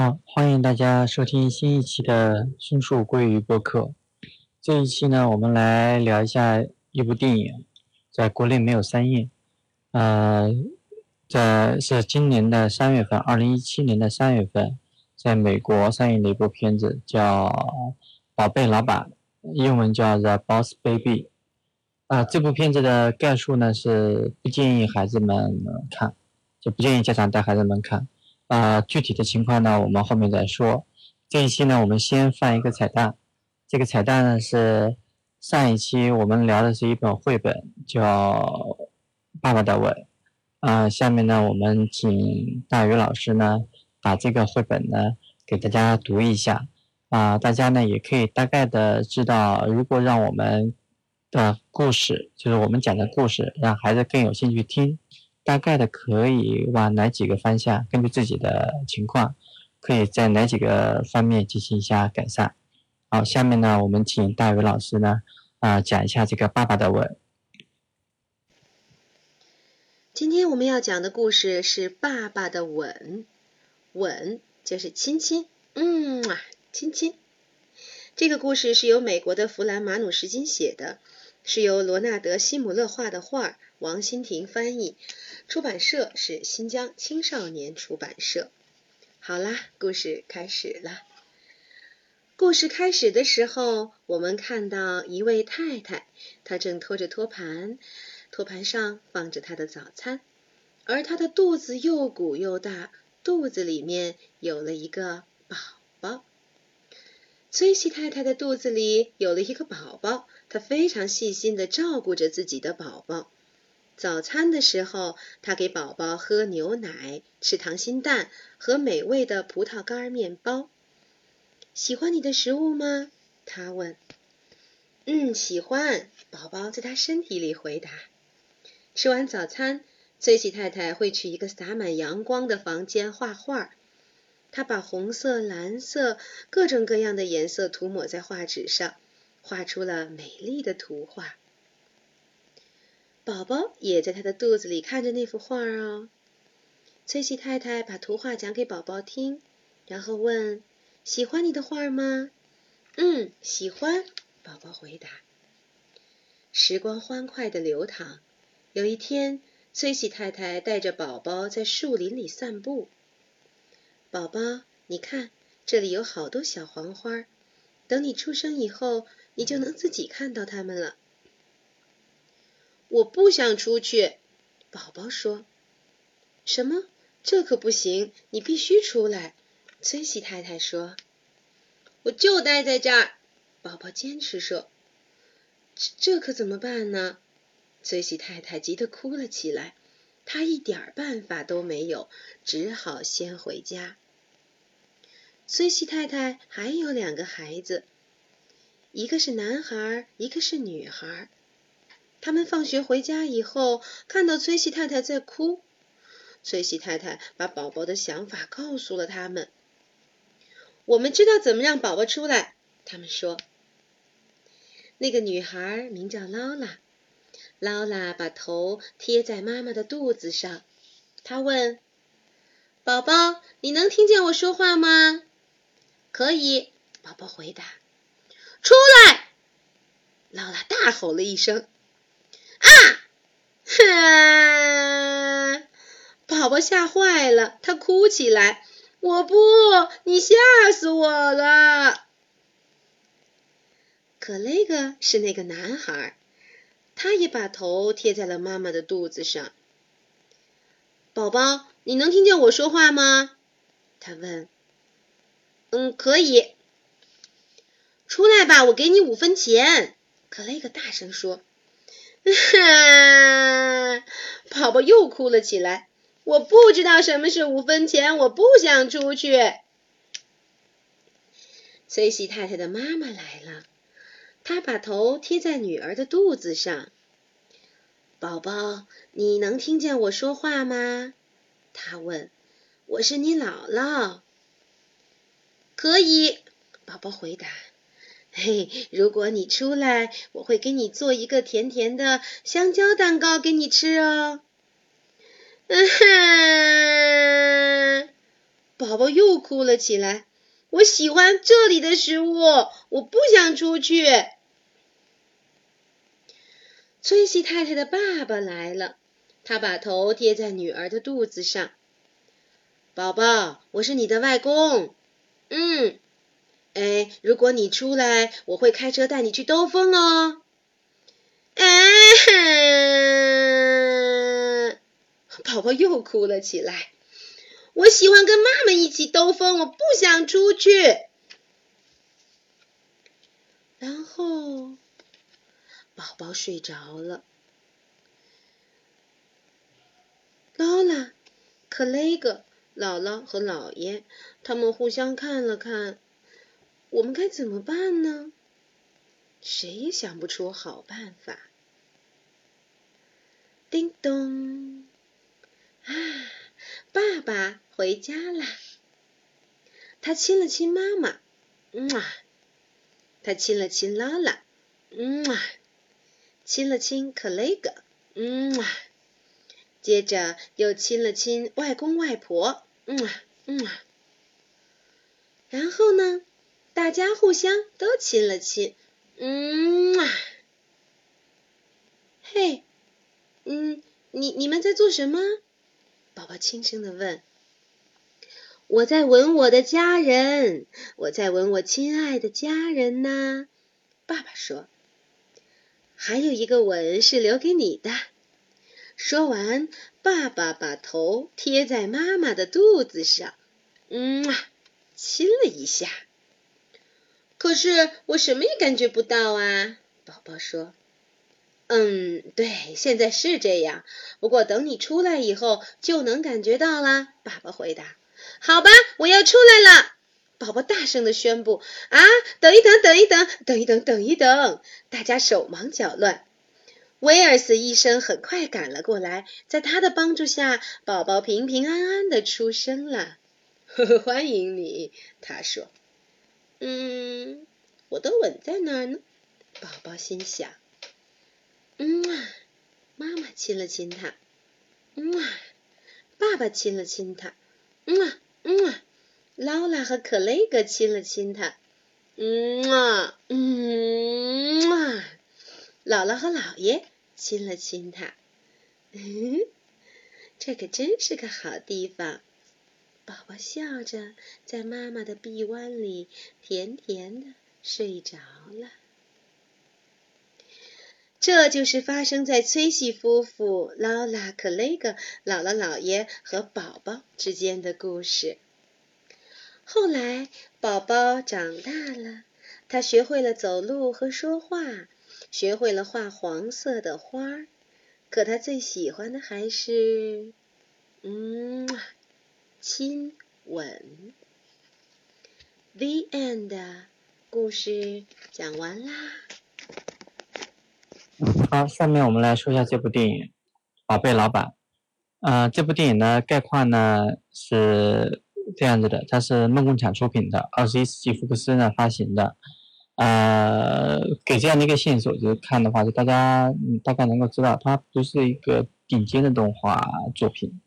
好，欢迎大家收听新一期的松树鲑鱼播客。这一期呢，我们来聊一下一部电影，在国内没有上映，呃，在是今年的三月份，二零一七年的三月份，在美国上映的一部片子，叫《宝贝老板》，英文叫《The Boss Baby》。啊，这部片子的概述呢是不建议孩子们看，就不建议家长带孩子们看。啊，具体的情况呢，我们后面再说。这一期呢，我们先放一个彩蛋。这个彩蛋呢是上一期我们聊的是一本绘本，叫《爸爸的吻》。啊，下面呢，我们请大宇老师呢把这个绘本呢给大家读一下。啊，大家呢也可以大概的知道，如果让我们的故事，就是我们讲的故事，让孩子更有兴趣听。大概的可以往哪几个方向？根据自己的情况，可以在哪几个方面进行一下改善？好，下面呢，我们请大伟老师呢，啊，讲一下这个爸爸的吻。今天我们要讲的故事是《爸爸的吻》，吻就是亲亲，嗯啊，亲亲。这个故事是由美国的弗兰马努什金写的，是由罗纳德西姆勒画的画，王新婷翻译。出版社是新疆青少年出版社。好啦，故事开始了。故事开始的时候，我们看到一位太太，她正拖着托盘，托盘上放着她的早餐，而她的肚子又鼓又大，肚子里面有了一个宝宝。崔西太太的肚子里有了一个宝宝，她非常细心的照顾着自己的宝宝。早餐的时候，他给宝宝喝牛奶、吃溏心蛋和美味的葡萄干面包。喜欢你的食物吗？他问。嗯，喜欢。宝宝在他身体里回答。吃完早餐，崔喜太太会去一个洒满阳光的房间画画。她把红色、蓝色、各种各样的颜色涂抹在画纸上，画出了美丽的图画。宝宝也在他的肚子里看着那幅画哦。崔西太太把图画讲给宝宝听，然后问：“喜欢你的画吗？”“嗯，喜欢。”宝宝回答。时光欢快的流淌。有一天，崔西太太带着宝宝在树林里散步。宝宝，你看，这里有好多小黄花，等你出生以后，你就能自己看到它们了。我不想出去，宝宝说。什么？这可不行！你必须出来。崔西太太说。我就待在这儿，宝宝坚持说。这这可怎么办呢？崔西太太急得哭了起来。她一点办法都没有，只好先回家。崔西太太还有两个孩子，一个是男孩，一个是女孩。他们放学回家以后，看到崔西太太在哭。崔西太太把宝宝的想法告诉了他们。我们知道怎么让宝宝出来，他们说。那个女孩名叫劳拉，劳拉把头贴在妈妈的肚子上，她问：“宝宝，你能听见我说话吗？”“可以。”宝宝回答。“出来！”劳拉大吼了一声。啊！宝宝吓坏了，他哭起来。我不，你吓死我了。可那个是那个男孩，他也把头贴在了妈妈的肚子上。宝宝，你能听见我说话吗？他问。嗯，可以。出来吧，我给你五分钱。可那个大声说。哈！宝宝又哭了起来。我不知道什么是五分钱，我不想出去。崔西太太的妈妈来了，她把头贴在女儿的肚子上。宝宝，你能听见我说话吗？她问。我是你姥姥。可以，宝宝回答。嘿，如果你出来，我会给你做一个甜甜的香蕉蛋糕给你吃哦。嗯哼，宝宝宝又哭了起来。我喜欢这里的食物，我不想出去。崔西太太的爸爸来了，他把头贴在女儿的肚子上。宝宝，我是你的外公。嗯，哎，如果你出来，我会开车带你去兜风哦。嗯，宝宝又哭了起来。我喜欢跟妈妈一起兜风，我不想出去。然后，宝宝睡着了。劳拉、克雷格、姥姥和姥爷，他们互相看了看。我们该怎么办呢？谁也想不出好办法。叮咚！啊！爸爸回家啦，他亲了亲妈妈，嗯啊，他亲了亲劳拉，嗯啊，亲了亲克雷格，嗯啊，接着又亲了亲外公外婆，嗯啊，嗯啊，然后呢，大家互相都亲了亲，嗯啊，嘿，嗯，你你们在做什么？宝宝轻声的问：“我在吻我的家人，我在吻我亲爱的家人呢。”爸爸说：“还有一个吻是留给你的。”说完，爸爸把头贴在妈妈的肚子上，嗯啊，亲了一下。可是我什么也感觉不到啊！宝宝说。嗯，对，现在是这样。不过等你出来以后，就能感觉到了。爸爸回答：“好吧，我要出来了。”宝宝大声的宣布：“啊，等一等，等一等，等一等，等一等！”大家手忙脚乱。威尔斯医生很快赶了过来，在他的帮助下，宝宝平平安安的出生了。呵呵，欢迎你，他说。嗯，我的吻在哪儿呢？宝宝心想。嗯啊，妈妈亲了亲他，嗯啊，爸爸亲了亲他，嗯啊，嗯啊，劳拉和可雷格亲了亲他，嗯啊，嗯啊，姥姥和姥爷亲了亲他，嗯，这可真是个好地方。宝宝笑着在妈妈的臂弯里甜甜的睡着了。这就是发生在崔西夫妇、劳拉、克雷格、姥姥、姥爷和宝宝之间的故事。后来，宝宝长大了，他学会了走路和说话，学会了画黄色的花儿。可他最喜欢的还是，嗯，亲吻。The end，故事讲完啦。好，下面我们来说一下这部电影《宝贝老板》。呃，这部电影呢概况呢是这样子的，它是梦工厂出品的，二十一世纪福克斯呢发行的。呃，给这样的一个线索，就是看的话，就大家大概能够知道，它不是一个顶尖的动画作品。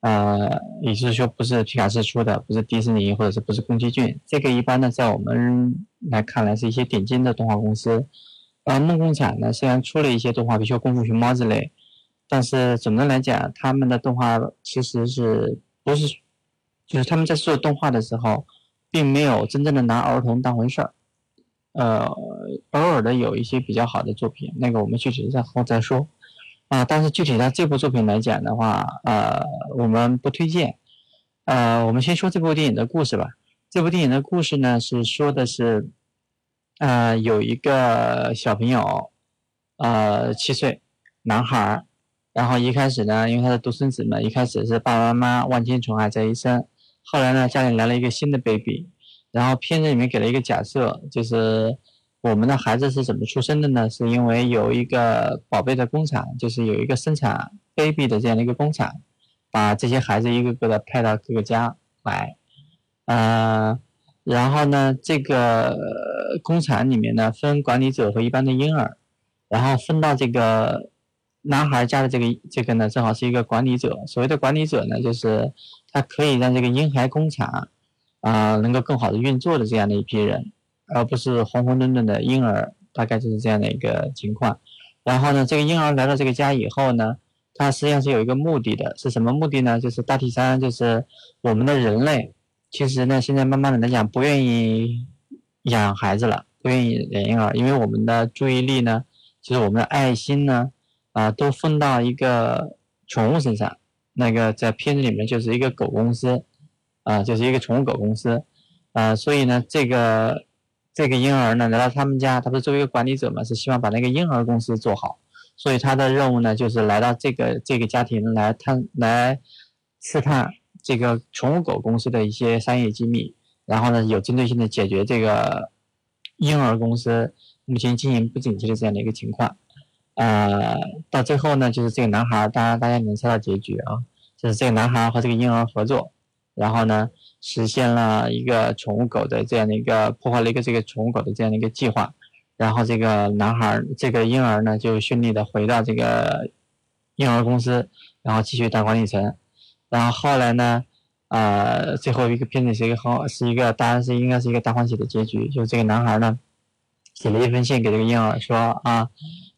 呃，也就是说，不是皮卡斯出的，不是迪士尼，或者是不是宫崎骏。这个一般呢，在我们来看来，是一些顶尖的动画公司。呃，梦工厂呢，虽然出了一些动画，比如说《功夫熊猫》之类，但是总的来讲，他们的动画其实是不是，就是他们在做动画的时候，并没有真正的拿儿童当回事儿。呃，偶尔的有一些比较好的作品，那个我们具体再后再说。啊，但是具体到这部作品来讲的话，呃，我们不推荐。呃，我们先说这部电影的故事吧。这部电影的故事呢，是说的是。呃，有一个小朋友，呃，七岁，男孩。然后一开始呢，因为他是独生子嘛，一开始是爸爸妈妈万千宠爱在一身。后来呢，家里来了一个新的 baby。然后片子里面给了一个假设，就是我们的孩子是怎么出生的呢？是因为有一个宝贝的工厂，就是有一个生产 baby 的这样的一个工厂，把这些孩子一个个的派到各个家来，呃。然后呢，这个工厂里面呢分管理者和一般的婴儿，然后分到这个男孩家的这个这个呢正好是一个管理者。所谓的管理者呢，就是他可以让这个婴孩工厂啊能够更好的运作的这样的一批人，而不是浑浑沌沌的婴儿，大概就是这样的一个情况。然后呢，这个婴儿来到这个家以后呢，他实际上是有一个目的的，是什么目的呢？就是大体上就是我们的人类，其实呢现在慢慢的来讲不愿意养孩子了，不愿意养婴儿，因为我们的注意力呢，就是我们的爱心呢。啊，都分到一个宠物身上。那个在片子里面就是一个狗公司，啊，就是一个宠物狗公司，啊，所以呢，这个这个婴儿呢来到他们家，他不是作为一个管理者嘛，是希望把那个婴儿公司做好。所以他的任务呢，就是来到这个这个家庭来探来试探这个宠物狗公司的一些商业机密，然后呢，有针对性的解决这个婴儿公司目前经营不景气的这样的一个情况。呃，到最后呢，就是这个男孩，当然大家能猜到结局啊，就是这个男孩和这个婴儿合作，然后呢，实现了一个宠物狗的这样的一个破坏了一个这个宠物狗的这样的一个计划，然后这个男孩，这个婴儿呢，就顺利的回到这个婴儿公司，然后继续当管理层，然后后来呢，呃，最后一个片子是一个很是一个当然是应该是一个大欢喜的结局，就是这个男孩呢，写了一封信给这个婴儿说啊。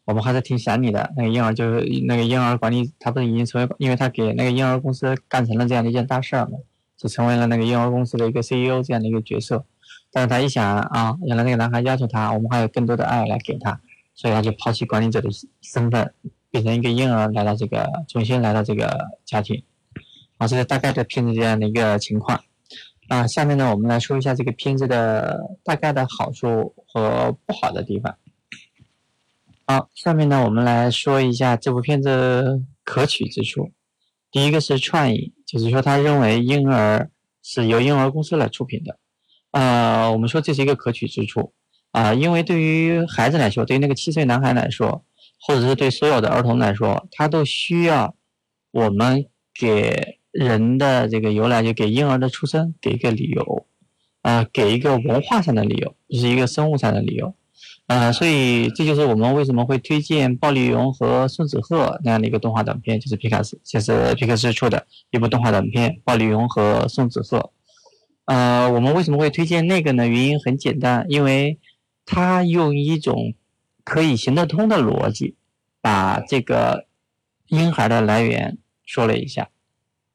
我们还是挺想你的。那个婴儿就是那个婴儿管理，他不是已经成为，因为他给那个婴儿公司干成了这样的一件大事儿嘛，就成为了那个婴儿公司的一个 CEO 这样的一个角色。但是他一想啊，原来那个男孩要求他，我们还有更多的爱来给他，所以他就抛弃管理者的身份，变成一个婴儿来到这个，重新来到这个家庭。啊，这是大概的片子这样的一个情况。啊，下面呢，我们来说一下这个片子的大概的好处和不好的地方。好，下面呢，我们来说一下这部片子可取之处。第一个是创意，就是说他认为婴儿是由婴儿公司来出品的。呃，我们说这是一个可取之处啊，因为对于孩子来说，对于那个七岁男孩来说，或者是对所有的儿童来说，他都需要我们给人的这个由来，就给婴儿的出生给一个理由啊，给一个文化上的理由，就是一个生物上的理由。呃，所以这就是我们为什么会推荐鲍丽蓉和孙子赫那样的一个动画短片，就是皮卡斯，就是皮克斯出的一部动画短片《鲍丽蓉和宋子赫》。呃，我们为什么会推荐那个呢？原因很简单，因为他用一种可以行得通的逻辑，把这个婴孩的来源说了一下。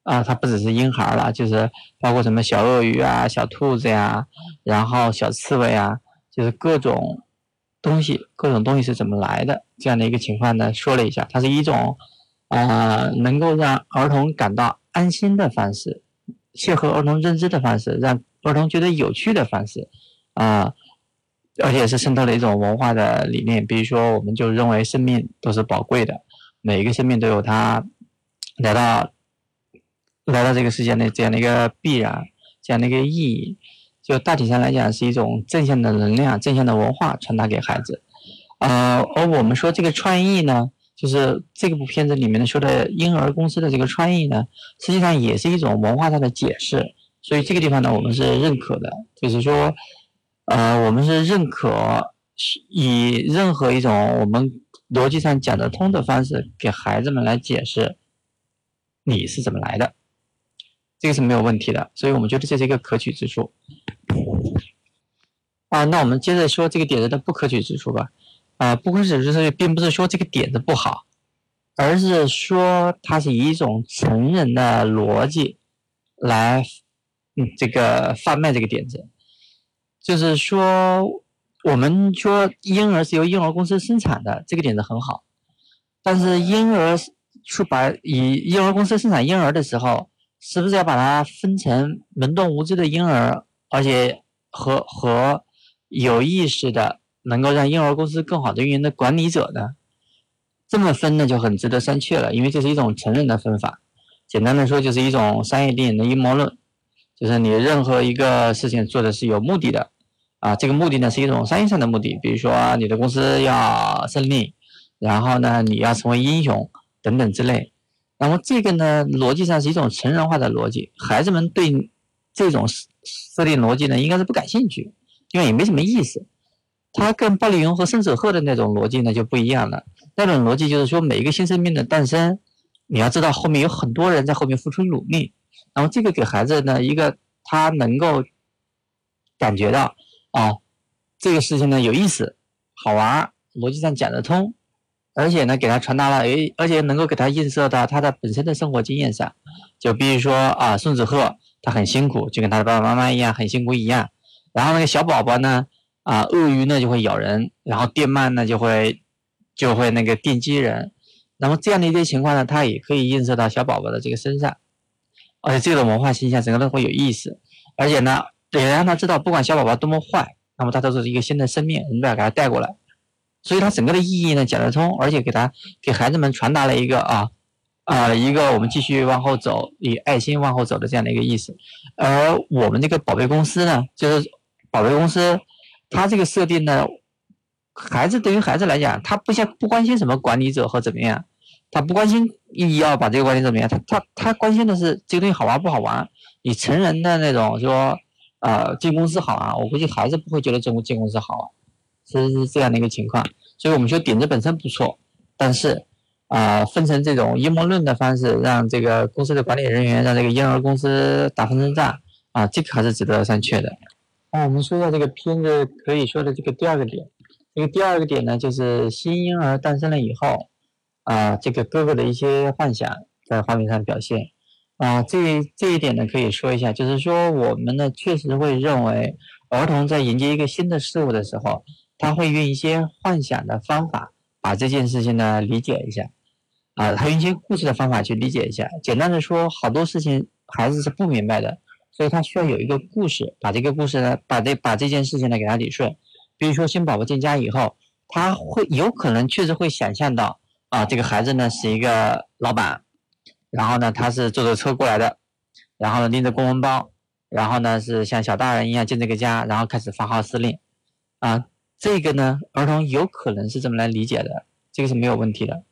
啊，它不只是婴孩了，就是包括什么小鳄鱼啊、小兔子呀，然后小刺猬啊，就是各种。东西各种东西是怎么来的？这样的一个情况呢，说了一下，它是一种，呃，能够让儿童感到安心的方式，切合儿童认知的方式，让儿童觉得有趣的方式，啊，而且是渗透了一种文化的理念。比如说，我们就认为生命都是宝贵的，每一个生命都有它来到来到这个世界的这样的一个必然，这样的一个意义。就大体上来讲，是一种正向的能量、正向的文化传达给孩子。呃，而我们说这个创意呢，就是这部片子里面说的婴儿公司的这个创意呢，实际上也是一种文化上的解释。所以这个地方呢，我们是认可的，就是说，呃，我们是认可以任何一种我们逻辑上讲得通的方式给孩子们来解释你是怎么来的。这个是没有问题的，所以我们觉得这是一个可取之处。啊，那我们接着说这个点子的不可取之处吧。啊，不可取之处并不是说这个点子不好，而是说它是以一种成人的逻辑来，嗯，这个贩卖这个点子。就是说，我们说婴儿是由婴儿公司生产的，这个点子很好。但是婴儿去把以婴儿公司生产婴儿的时候，是不是要把它分成懵懂无知的婴儿，而且和和有意识的能够让婴儿公司更好的运营的管理者呢？这么分呢就很值得商榷了，因为这是一种成人的分法。简单的说，就是一种商业电影的阴谋论，就是你任何一个事情做的是有目的的啊，这个目的呢是一种商业上的目的，比如说你的公司要胜利，然后呢你要成为英雄等等之类。然后这个呢，逻辑上是一种成人化的逻辑，孩子们对这种设定逻辑呢，应该是不感兴趣，因为也没什么意思。它跟暴力龙和圣者鹤的那种逻辑呢就不一样了。那种逻辑就是说，每一个新生命的诞生，你要知道后面有很多人在后面付出努力，然后这个给孩子呢一个他能够感觉到啊这个事情呢有意思、好玩，逻辑上讲得通，而且呢给他传达了诶，而且能够给他映射到他的本身的生活经验上。就比如说啊，孙子鹤他很辛苦，就跟他的爸爸妈妈一样很辛苦一样。然后那个小宝宝呢啊，鳄鱼呢就会咬人，然后电鳗呢就会就会那个电击人。那么这样的一些情况呢，它也可以映射到小宝宝的这个身上，而且这种文化形象整个都会有意思，而且呢，也让他知道，不管小宝宝多么坏，那么他都是一个新的生命，我们要给他带过来，所以它整个的意义呢讲得通，而且给他给孩子们传达了一个啊啊一个我们继续往后走，以爱心往后走的这样的一个意思。而我们这个宝贝公司呢，就是宝贝公司，它这个设定呢。孩子对于孩子来讲，他不像不关心什么管理者和怎么样，他不关心你要把这个管理怎么样，他他他关心的是这个东西好玩不好玩。你成人的那种说，呃，进公司好啊，我估计孩子不会觉得进进公司好玩，其实是这样的一个情况。所以我们说点子本身不错，但是啊，分成这种阴谋论的方式，让这个公司的管理人员让这个婴儿公司打分身仗啊，这个还是值得商榷的。那我们说一下这个片子可以说的这个第二个点。这个第二个点呢，就是新婴儿诞生了以后，啊，这个哥哥的一些幻想在画面上表现，啊，这这一点呢可以说一下，就是说我们呢确实会认为，儿童在迎接一个新的事物的时候，他会用一些幻想的方法把这件事情呢理解一下，啊，他用一些故事的方法去理解一下。简单的说，好多事情孩子是不明白的，所以他需要有一个故事，把这个故事呢，把这把这件事情呢给他理顺。比如说新宝宝进家以后，他会有可能确实会想象到啊，这个孩子呢是一个老板，然后呢他是坐着车过来的，然后呢拎着公文包，然后呢是像小大人一样进这个家，然后开始发号施令，啊，这个呢儿童有可能是这么来理解的，这个是没有问题的，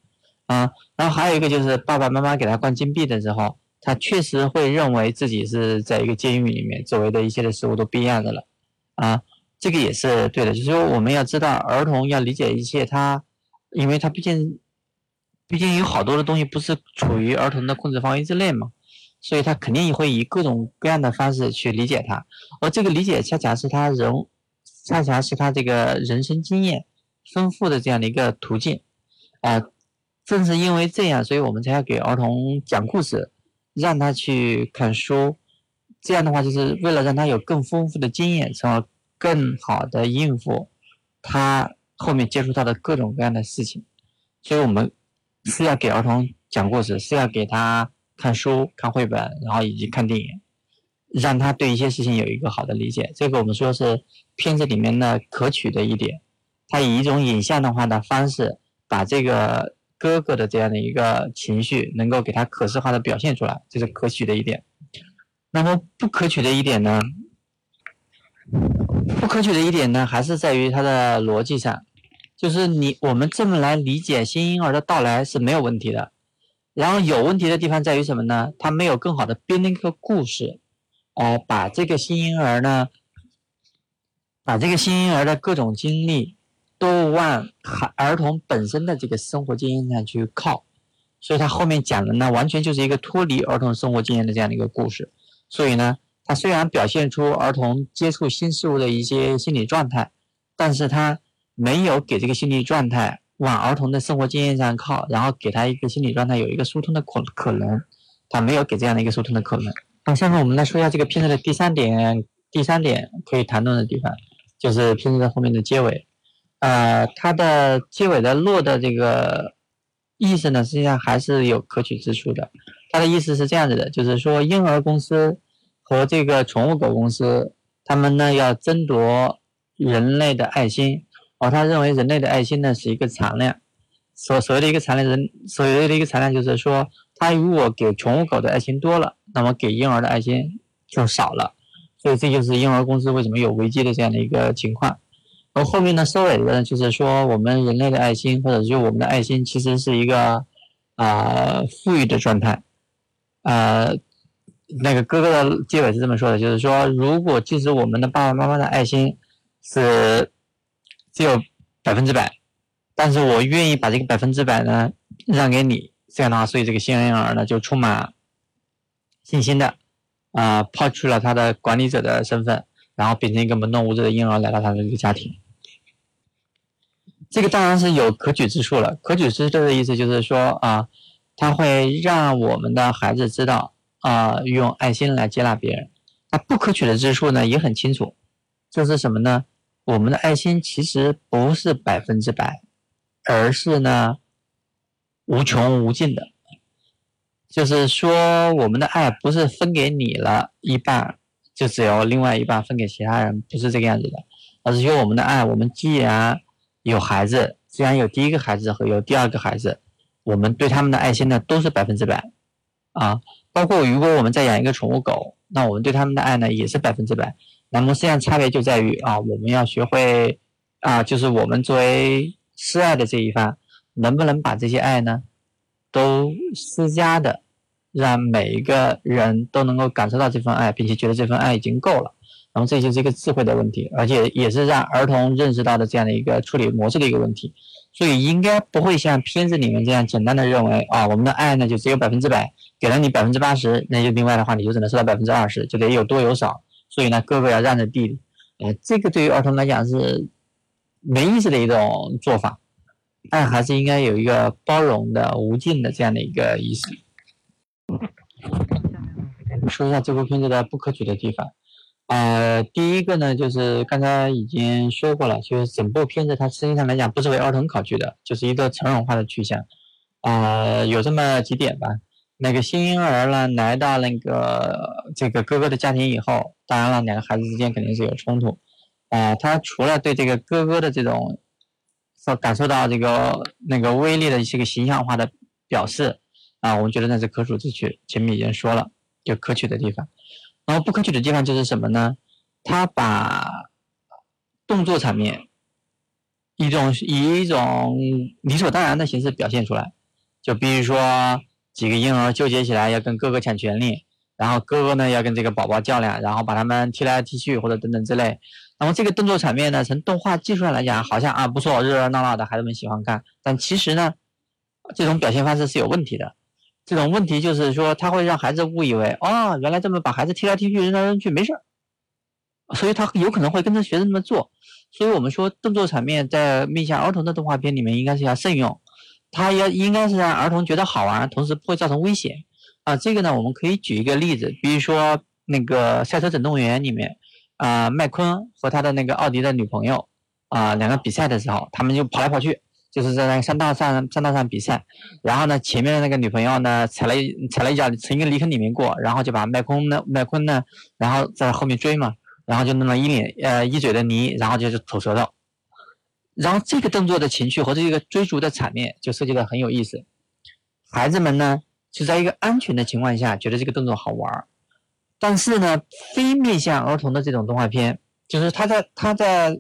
啊，然后还有一个就是爸爸妈妈给他灌金币的时候，他确实会认为自己是在一个监狱里面，周围的一切的事物都变样的了，啊。这个也是对的，就是说我们要知道，儿童要理解一切，他，因为他毕竟，毕竟有好多的东西不是处于儿童的控制范围之内嘛，所以他肯定会以各种各样的方式去理解他，而这个理解恰恰是他人，恰恰是他这个人生经验丰富的这样的一个途径，啊，正是因为这样，所以我们才要给儿童讲故事，让他去看书，这样的话就是为了让他有更丰富的经验，从而。更好的应付他后面接触到的各种各样的事情，所以我们是要给儿童讲故事，是要给他看书、看绘本，然后以及看电影，让他对一些事情有一个好的理解。这个我们说是片子里面的可取的一点，他以一种影像的话的方式，把这个哥哥的这样的一个情绪能够给他可视化的表现出来，这是可取的一点。那么不可取的一点呢？不可取的一点呢，还是在于它的逻辑上，就是你我们这么来理解新婴儿的到来是没有问题的，然后有问题的地方在于什么呢？他没有更好的编那个故事，呃，把这个新婴儿呢，把这个新婴儿的各种经历都往孩儿童本身的这个生活经验上去靠，所以他后面讲的呢，完全就是一个脱离儿童生活经验的这样的一个故事，所以呢。他虽然表现出儿童接触新事物的一些心理状态，但是他没有给这个心理状态往儿童的生活经验上靠，然后给他一个心理状态有一个疏通的可可能，他没有给这样的一个疏通的可能。好下面我们来说一下这个片子的第三点，第三点可以谈论的地方，就是片子的后面的结尾。呃，它的结尾的落的这个意思呢，实际上还是有可取之处的。它的意思是这样子的，就是说婴儿公司。和这个宠物狗公司，他们呢要争夺人类的爱心，而他认为人类的爱心呢是一个产量，所所谓的一个产量，人所谓的一个产量就是说，他如果给宠物狗的爱心多了，那么给婴儿的爱心就少了，所以这就是婴儿公司为什么有危机的这样的一个情况。而后面呢收尾的呢，就是说我们人类的爱心，或者就我们的爱心，其实是一个啊富裕的状态，呃。那个哥哥的结尾是这么说的，就是说，如果即使我们的爸爸妈妈的爱心是只有百分之百，但是我愿意把这个百分之百呢让给你，这样的话，所以这个新生儿呢就充满信心的，啊，抛去了他的管理者的身份，然后变成一个懵懂无知的婴儿来到他的这个家庭。这个当然是有可取之处了。可取之处的意思就是说啊，他会让我们的孩子知道啊，用爱心来接纳别人。那不可取的之处呢，也很清楚，就是什么呢？我们的爱心其实不是百分之百，而是呢无穷无尽的。就是说，我们的爱不是分给你了一半，就只有另外一半分给其他人，不是这个样子的。而是说，我们的爱，我们既然有孩子，既然有第一个孩子和有第二个孩子，我们对他们的爱心呢都是百分之百啊。包括如果我们再养一个宠物狗，那我们对他们的爱呢也是百分之百。那么实际上差别就在于啊，我们要学会啊，就是我们作为施爱的这一方，能不能把这些爱呢，都施加的，让每一个人都能够感受到这份爱，并且觉得这份爱已经够了。然后这就是一个智慧的问题，而且也是让儿童认识到的这样的一个处理模式的一个问题。所以应该不会像片子里面这样简单的认为啊，我们的爱呢就只有百分之百，给了你百分之八十，那就另外的话你就只能收到百分之二十，就得有多有少。所以呢，哥哥要让着弟弟，呃，这个对于儿童来讲是没意思的一种做法，爱还是应该有一个包容的、无尽的这样的一个意思。说一下这部片子的不可取的地方，呃，第一个呢，就是刚才已经说过了，就是整部片子它实际上来讲不是为儿童考据的，就是一个成人化的趋向，呃，有这么几点吧。那个新婴儿呢，来到那个这个哥哥的家庭以后，当然了，两个孩子之间肯定是有冲突。啊，他除了对这个哥哥的这种，感受到这个那个威力的一些个形象化的表示，啊，我们觉得那是可取之处。前面已经说了，有可取的地方。然后不可取的地方就是什么呢？他把动作场面一种以一种理所当然的形式表现出来，就比如说。几个婴儿纠结起来要跟哥哥抢权利，然后哥哥呢要跟这个宝宝较量，然后把他们踢来踢去或者等等之类。那么这个动作场面呢，从动画技术上来讲，好像啊不错，热热闹闹的，孩子们喜欢看。但其实呢，这种表现方式是有问题的。这种问题就是说，他会让孩子误以为，哦，原来这么把孩子踢来踢去、扔来扔去没事儿，所以他有可能会跟着学生这么做。所以我们说，动作场面在面向儿童的动画片里面应该是要慎用。它要应该是让儿童觉得好玩，同时不会造成危险啊。这个呢，我们可以举一个例子，比如说那个《赛车总动员》里面，啊，麦昆和他的那个奥迪的女朋友啊，两个比赛的时候，他们就跑来跑去，就是在那个山道上山道上比赛。然后呢，前面的那个女朋友呢，踩了一踩了一脚，从一个泥坑里面过，然后就把麦昆呢，麦昆呢，然后在后面追嘛，然后就弄了一脸呃一嘴的泥，然后就是吐舌头。然后这个动作的情绪和这个追逐的场面就设计的很有意思，孩子们呢就在一个安全的情况下觉得这个动作好玩儿，但是呢非面向儿童的这种动画片，就是他在他在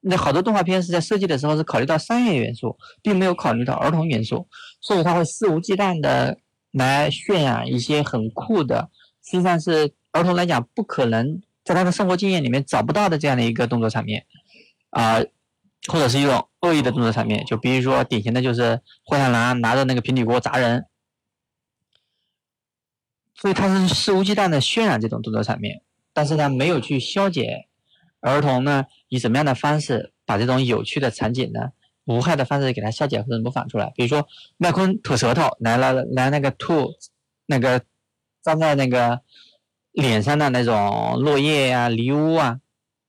那好多动画片是在设计的时候是考虑到商业元素，并没有考虑到儿童元素，所以他会肆无忌惮的来渲染一些很酷的，实际上是儿童来讲不可能在他的生活经验里面找不到的这样的一个动作场面，啊。或者是一种恶意的动作场面，就比如说典型的就是灰太狼拿着那个平底锅砸人，所以他是肆无忌惮的渲染这种动作场面，但是呢没有去消解儿童呢以什么样的方式把这种有趣的场景呢无害的方式给他消解或者模仿出来，比如说麦昆吐舌头来了来那个吐那个粘在那个脸上的那种落叶呀泥污啊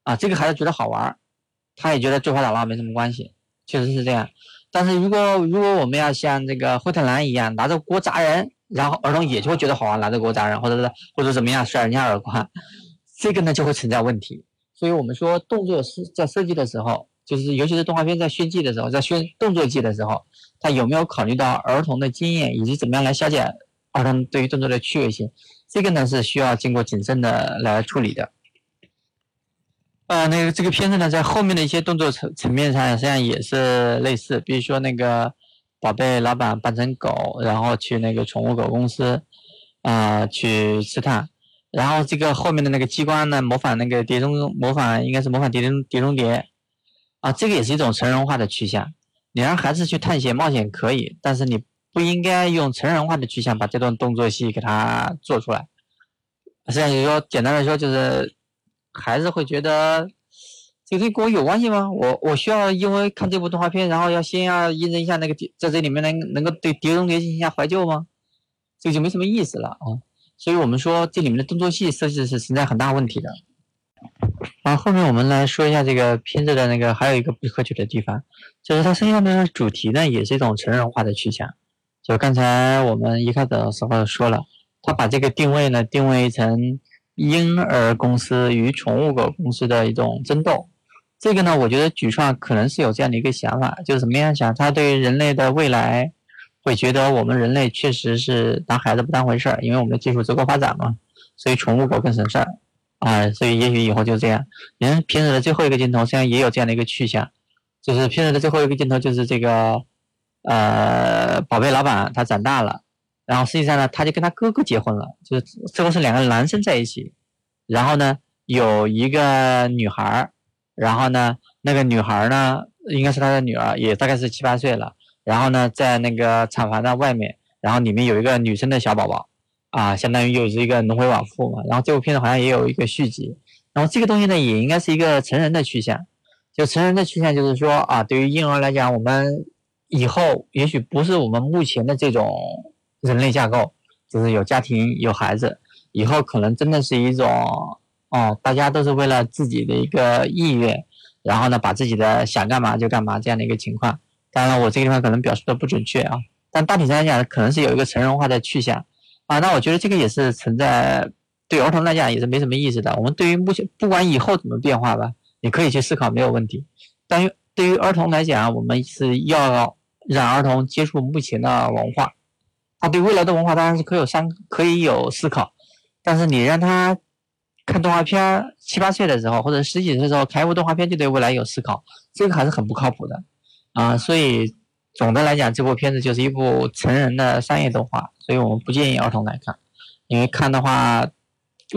啊这个孩子觉得好玩。他也觉得追跑打闹没什么关系，确实是这样。但是如果如果我们要像这个灰太狼一样拿着锅砸人，然后儿童也就会觉得好玩，拿着锅砸人，或者是或者怎么样甩人家耳光，这个呢就会存在问题。所以我们说动作是在设计的时候，就是尤其是动画片在宣技的时候，在宣动作技的时候，他有没有考虑到儿童的经验以及怎么样来消解儿童对于动作的趣味性？这个呢是需要经过谨慎的来处理的。呃，那个这个片子呢，在后面的一些动作层层面上，实际上也是类似。比如说那个宝贝老板扮成狗，然后去那个宠物狗公司，啊，去试探。然后这个后面的那个机关呢，模仿那个碟中模仿，应该是模仿碟中碟中谍。啊，这个也是一种成人化的趋向。你让孩子去探险冒险可以，但是你不应该用成人化的趋向把这段动作戏给他做出来。实际上就说，简单的说就是孩子会觉得这个跟我有关系吗？我我需要因为看这部动画片，然后要先要印证一下那个在这里面能能够对碟中谍进行一下怀旧吗？这个就没什么意思了啊。所以我们说这里面的动作戏设计是存在很大问题的。啊，后面我们来说一下这个片子的那个还有一个不可取的地方，就是它身上的主题呢也是一种成人化的趋向。就刚才我们一开始的时候说了，他把这个定位呢定位成婴儿公司与宠物狗公司的一种争斗。这个呢，我觉得举创可能是有这样的一个想法，就是怎么样想，他对人类的未来会觉得我们人类确实是当孩子不当回事儿，因为我们的技术足够发展嘛，所以宠物狗更省事儿。啊，所以也许以后就这样。人片子的最后一个镜头，实际上也有这样的一个去向，就是片子的最后一个镜头，就是这个，呃，宝贝老板他长大了，然后实际上呢，他就跟他哥哥结婚了，就是最后是两个男生在一起，然后呢，有一个女孩儿，然后呢，那个女孩呢，应该是他的女儿，也大概是七八岁了，然后呢，在那个厂房的外面，然后里面有一个女生的小宝宝。啊，相当于又是一个轮回往复嘛。然后这部片子好像也有一个续集。然后这个东西呢，也应该是一个成人的趋向。就成人的趋向，就是说啊，对于婴儿来讲，我们以后也许不是我们目前的这种人类架构，就是有家庭有孩子，以后可能真的是一种哦，大家都是为了自己的一个意愿，然后呢，把自己的想干嘛就干嘛这样的一个情况。当然，我这个地方可能表述的不准确啊，但大体上来讲，可能是有一个成人化的去向。啊，那我觉得这个也是存在，对儿童来讲也是没什么意思的。我们对于目前不管以后怎么变化吧，你可以去思考没有问题。但于对于儿童来讲，我们是要让儿童接触目前的文化，他对未来的文化当然是可有三可以有思考，但是你让他看动画片，七八岁的时候或者十几岁时候看一部动画片就对未来有思考，这个还是很不靠谱的啊。所以。总的来讲，这部片子就是一部成人的商业动画，所以我们不建议儿童来看，因为看的话，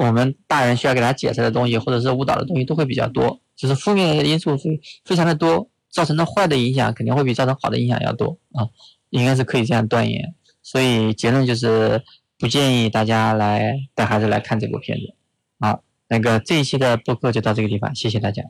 我们大人需要给他解释的东西或者是误导的东西都会比较多，就是负面的因素非非常的多，造成的坏的影响肯定会比造成好的影响要多啊，应该是可以这样断言。所以结论就是不建议大家来带孩子来看这部片子。好，那个这一期的播客就到这个地方，谢谢大家。